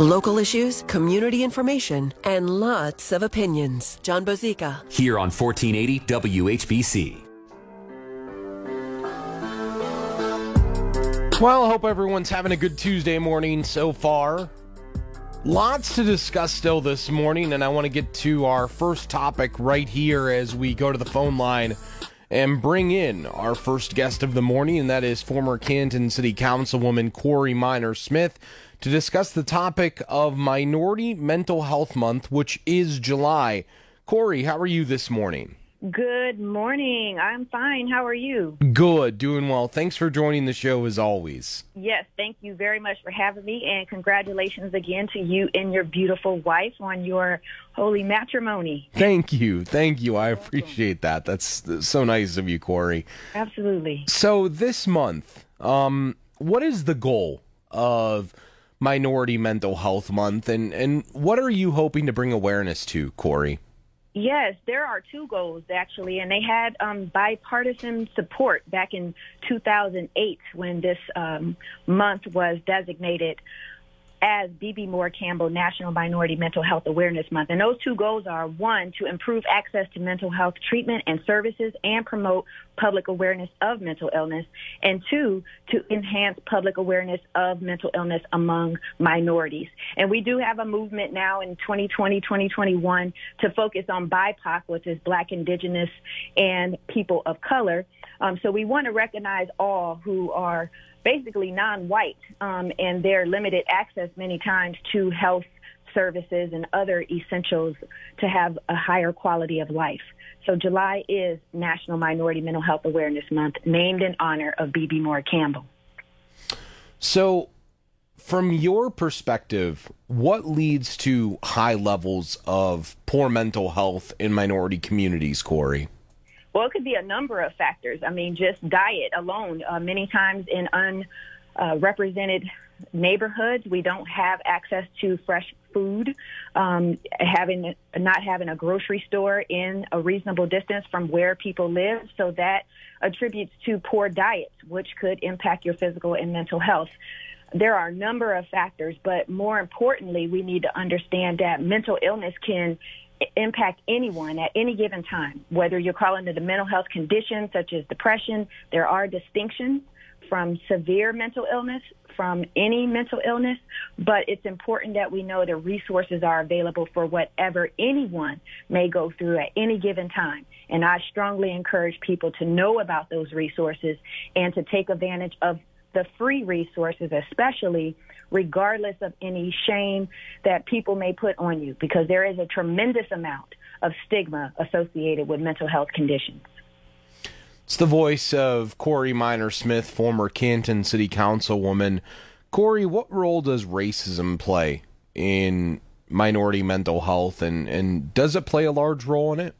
Local issues, community information, and lots of opinions. John Bozica. Here on 1480 WHBC. Well, I hope everyone's having a good Tuesday morning so far. Lots to discuss still this morning, and I want to get to our first topic right here as we go to the phone line and bring in our first guest of the morning, and that is former Canton City Councilwoman Corey Minor Smith to discuss the topic of Minority Mental Health Month, which is July. Corey, how are you this morning? Good morning. I'm fine. How are you? Good, doing well. Thanks for joining the show as always. Yes, thank you very much for having me, and congratulations again to you and your beautiful wife on your holy matrimony. Thank you. Thank you. I appreciate that. That's so nice of you, Corey. Absolutely. So, this month, um, what is the goal of Minority Mental Health Month, and, and what are you hoping to bring awareness to, Corey? Yes, there are two goals actually, and they had um, bipartisan support back in 2008 when this um, month was designated as Bebe Moore Campbell National Minority Mental Health Awareness Month. And those two goals are one, to improve access to mental health treatment and services and promote public awareness of mental illness, and two, to enhance public awareness of mental illness among minorities. And we do have a movement now in 2020, 2021 to focus on BIPOC, which is Black, Indigenous, and people of color. Um, so we want to recognize all who are basically non-white, um, and their limited access many times to health services and other essentials to have a higher quality of life. So July is National Minority Mental Health Awareness Month, named in honor of Bebe Moore Campbell. So, from your perspective, what leads to high levels of poor mental health in minority communities, Corey? Well, it could be a number of factors. I mean, just diet alone. Uh, many times in unrepresented uh, neighborhoods, we don't have access to fresh food. Um, having not having a grocery store in a reasonable distance from where people live, so that attributes to poor diets, which could impact your physical and mental health there are a number of factors, but more importantly, we need to understand that mental illness can impact anyone at any given time, whether you're calling it a mental health condition such as depression. There are distinctions from severe mental illness from any mental illness, but it's important that we know the resources are available for whatever anyone may go through at any given time. And I strongly encourage people to know about those resources and to take advantage of the free resources, especially regardless of any shame that people may put on you, because there is a tremendous amount of stigma associated with mental health conditions. It's the voice of Corey Minor Smith, former Canton City Councilwoman. Corey, what role does racism play in minority mental health, and, and does it play a large role in it?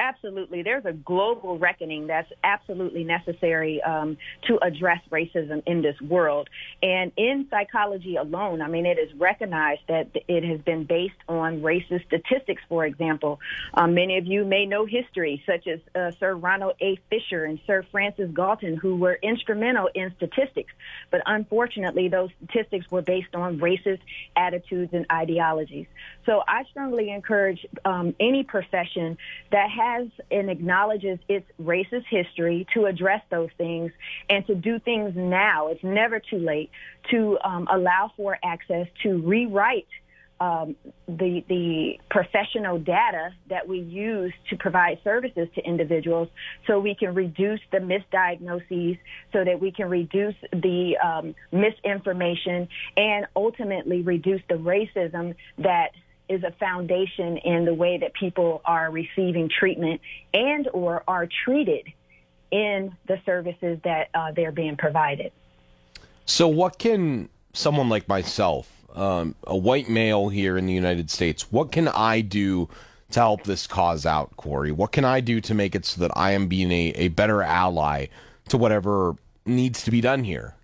Absolutely. There's a global reckoning that's absolutely necessary um, to address racism in this world. And in psychology alone, I mean, it is recognized that it has been based on racist statistics, for example. Um, many of you may know history, such as uh, Sir Ronald A. Fisher and Sir Francis Galton, who were instrumental in statistics. But unfortunately, those statistics were based on racist attitudes and ideologies. So I strongly encourage um, any profession that has and acknowledges its racist history to address those things and to do things now. It's never too late to um, allow for access to rewrite um, the the professional data that we use to provide services to individuals, so we can reduce the misdiagnoses, so that we can reduce the um, misinformation, and ultimately reduce the racism that is a foundation in the way that people are receiving treatment and or are treated in the services that uh, they're being provided. So, what can someone like myself, um, a white male here in the United States, what can I do to help this cause out, Corey? What can I do to make it so that I am being a, a better ally to whatever needs to be done here?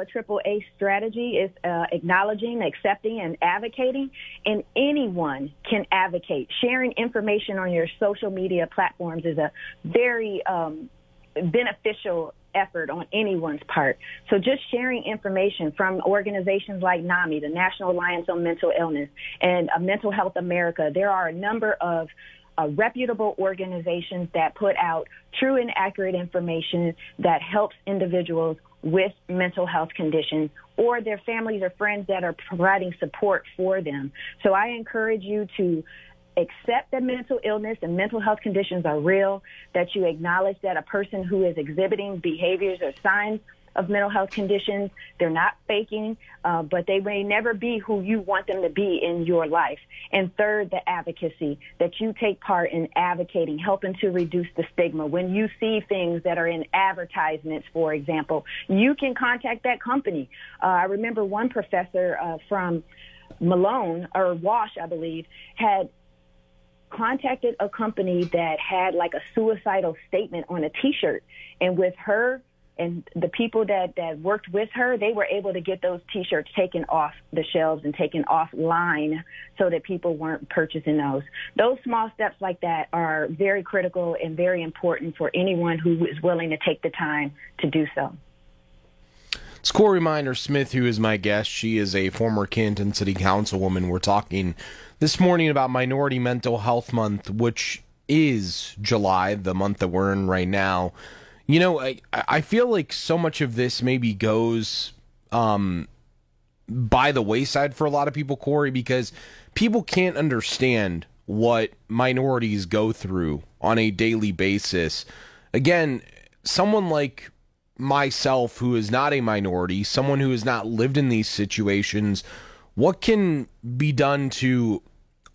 A triple A strategy. is uh, acknowledging, accepting, and advocating, and anyone can advocate. Sharing information on your social media platforms is a very um, beneficial effort on anyone's part. So just sharing information from organizations like NAMI, the National Alliance on Mental Illness, and uh, Mental Health America, there are a number of uh, reputable organizations that put out true and accurate information that helps individuals with mental health conditions or their families or friends that are providing support for them. So I encourage you to accept that mental illness and mental health conditions are real, that you acknowledge that a person who is exhibiting behaviors or signs of mental health conditions. They're not faking, uh, but they may never be who you want them to be in your life. And third, the advocacy that you take part in advocating, helping to reduce the stigma. When you see things that are in advertisements, for example, you can contact that company. Uh, I remember one professor uh, from Malone or Walsh, I believe, had contacted a company that had like a suicidal statement on a t-shirt and with her and the people that that worked with her, they were able to get those T-shirts taken off the shelves and taken offline so that people weren't purchasing those. Those small steps like that are very critical and very important for anyone who is willing to take the time to do so. It's Corey Minor Smith, who is my guest. She is a former Canton City Councilwoman. We're talking this morning about Minority Mental Health Month, which is July, the month that we're in right now. You know, I I feel like so much of this maybe goes um by the wayside for a lot of people, Corey, because people can't understand what minorities go through on a daily basis. Again, someone like myself who is not a minority, someone who has not lived in these situations, what can be done to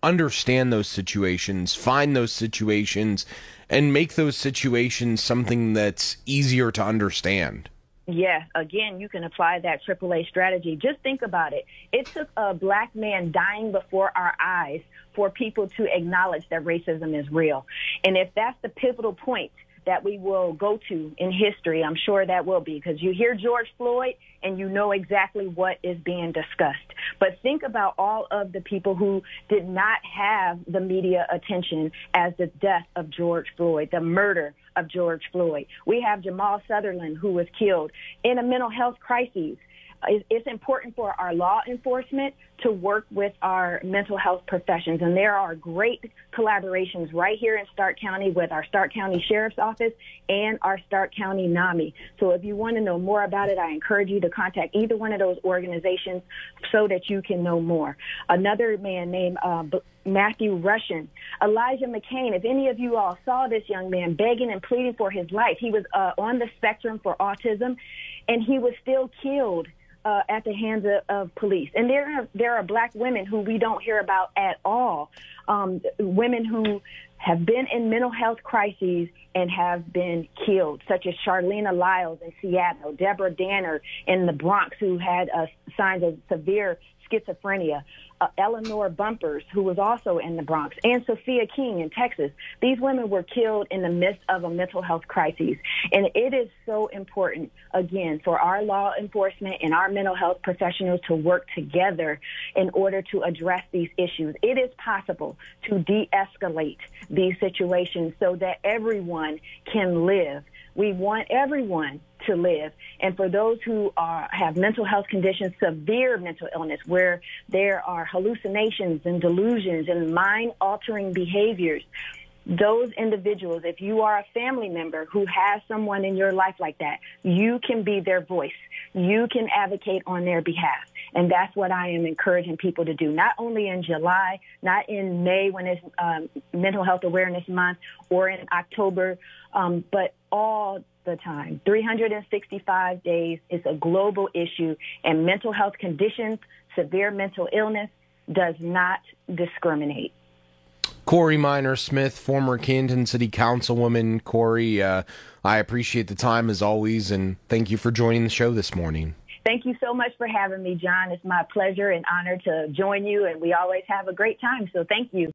understand those situations, find those situations, and make those situations something that's easier to understand. Yeah, again, you can apply that AAA strategy. Just think about it. It took a black man dying before our eyes for people to acknowledge that racism is real. And if that's the pivotal point that we will go to in history. I'm sure that will be because you hear George Floyd and you know exactly what is being discussed. But think about all of the people who did not have the media attention as the death of George Floyd, the murder of George Floyd. We have Jamal Sutherland who was killed in a mental health crisis it's important for our law enforcement to work with our mental health professions. And there are great collaborations right here in Stark County with our Stark County Sheriff's Office and our Stark County NAMI. So if you want to know more about it, I encourage you to contact either one of those organizations so that you can know more. Another man named uh, Matthew Rushin, Elijah McClain. If any of you all saw this young man begging and pleading for his life, he was uh, on the spectrum for autism and he was still killed uh, at the hands of, of, police. And there are, there are black women who we don't hear about at all. Um, women who have been in mental health crises and have been killed, such as Charleena Lyles in Seattle, Deborah Danner in the Bronx, who had uh, signs of severe schizophrenia, uh, Eleanor Bumpurs, who was also in the Bronx, and Sophia King in Texas. These women were killed in the midst of a mental health crisis. And it is so important, again, for our law enforcement and our mental health professionals to work together in order to address these issues. It is possible to de escalate these situations so that everyone can live. We want everyone to live. And for those who are, have mental health conditions, severe mental illness, where there are hallucinations and delusions and mind altering behaviors, those individuals, if you are a family member who has someone in your life like that, you can be their voice. You can advocate on their behalf. And that's what I am encouraging people to do, not only in July, not in May when it's um, Mental Health Awareness Month or in October, um, but all the time. 365 days is a global issue, and mental health conditions, severe mental illness, does not discriminate. Corey Minor Smith, former Canton City Councilwoman. Corey, uh, I appreciate the time as always, and thank you for joining the show this morning. Thank you so much for having me, John. It's my pleasure and honor to join you, and we always have a great time. So thank you.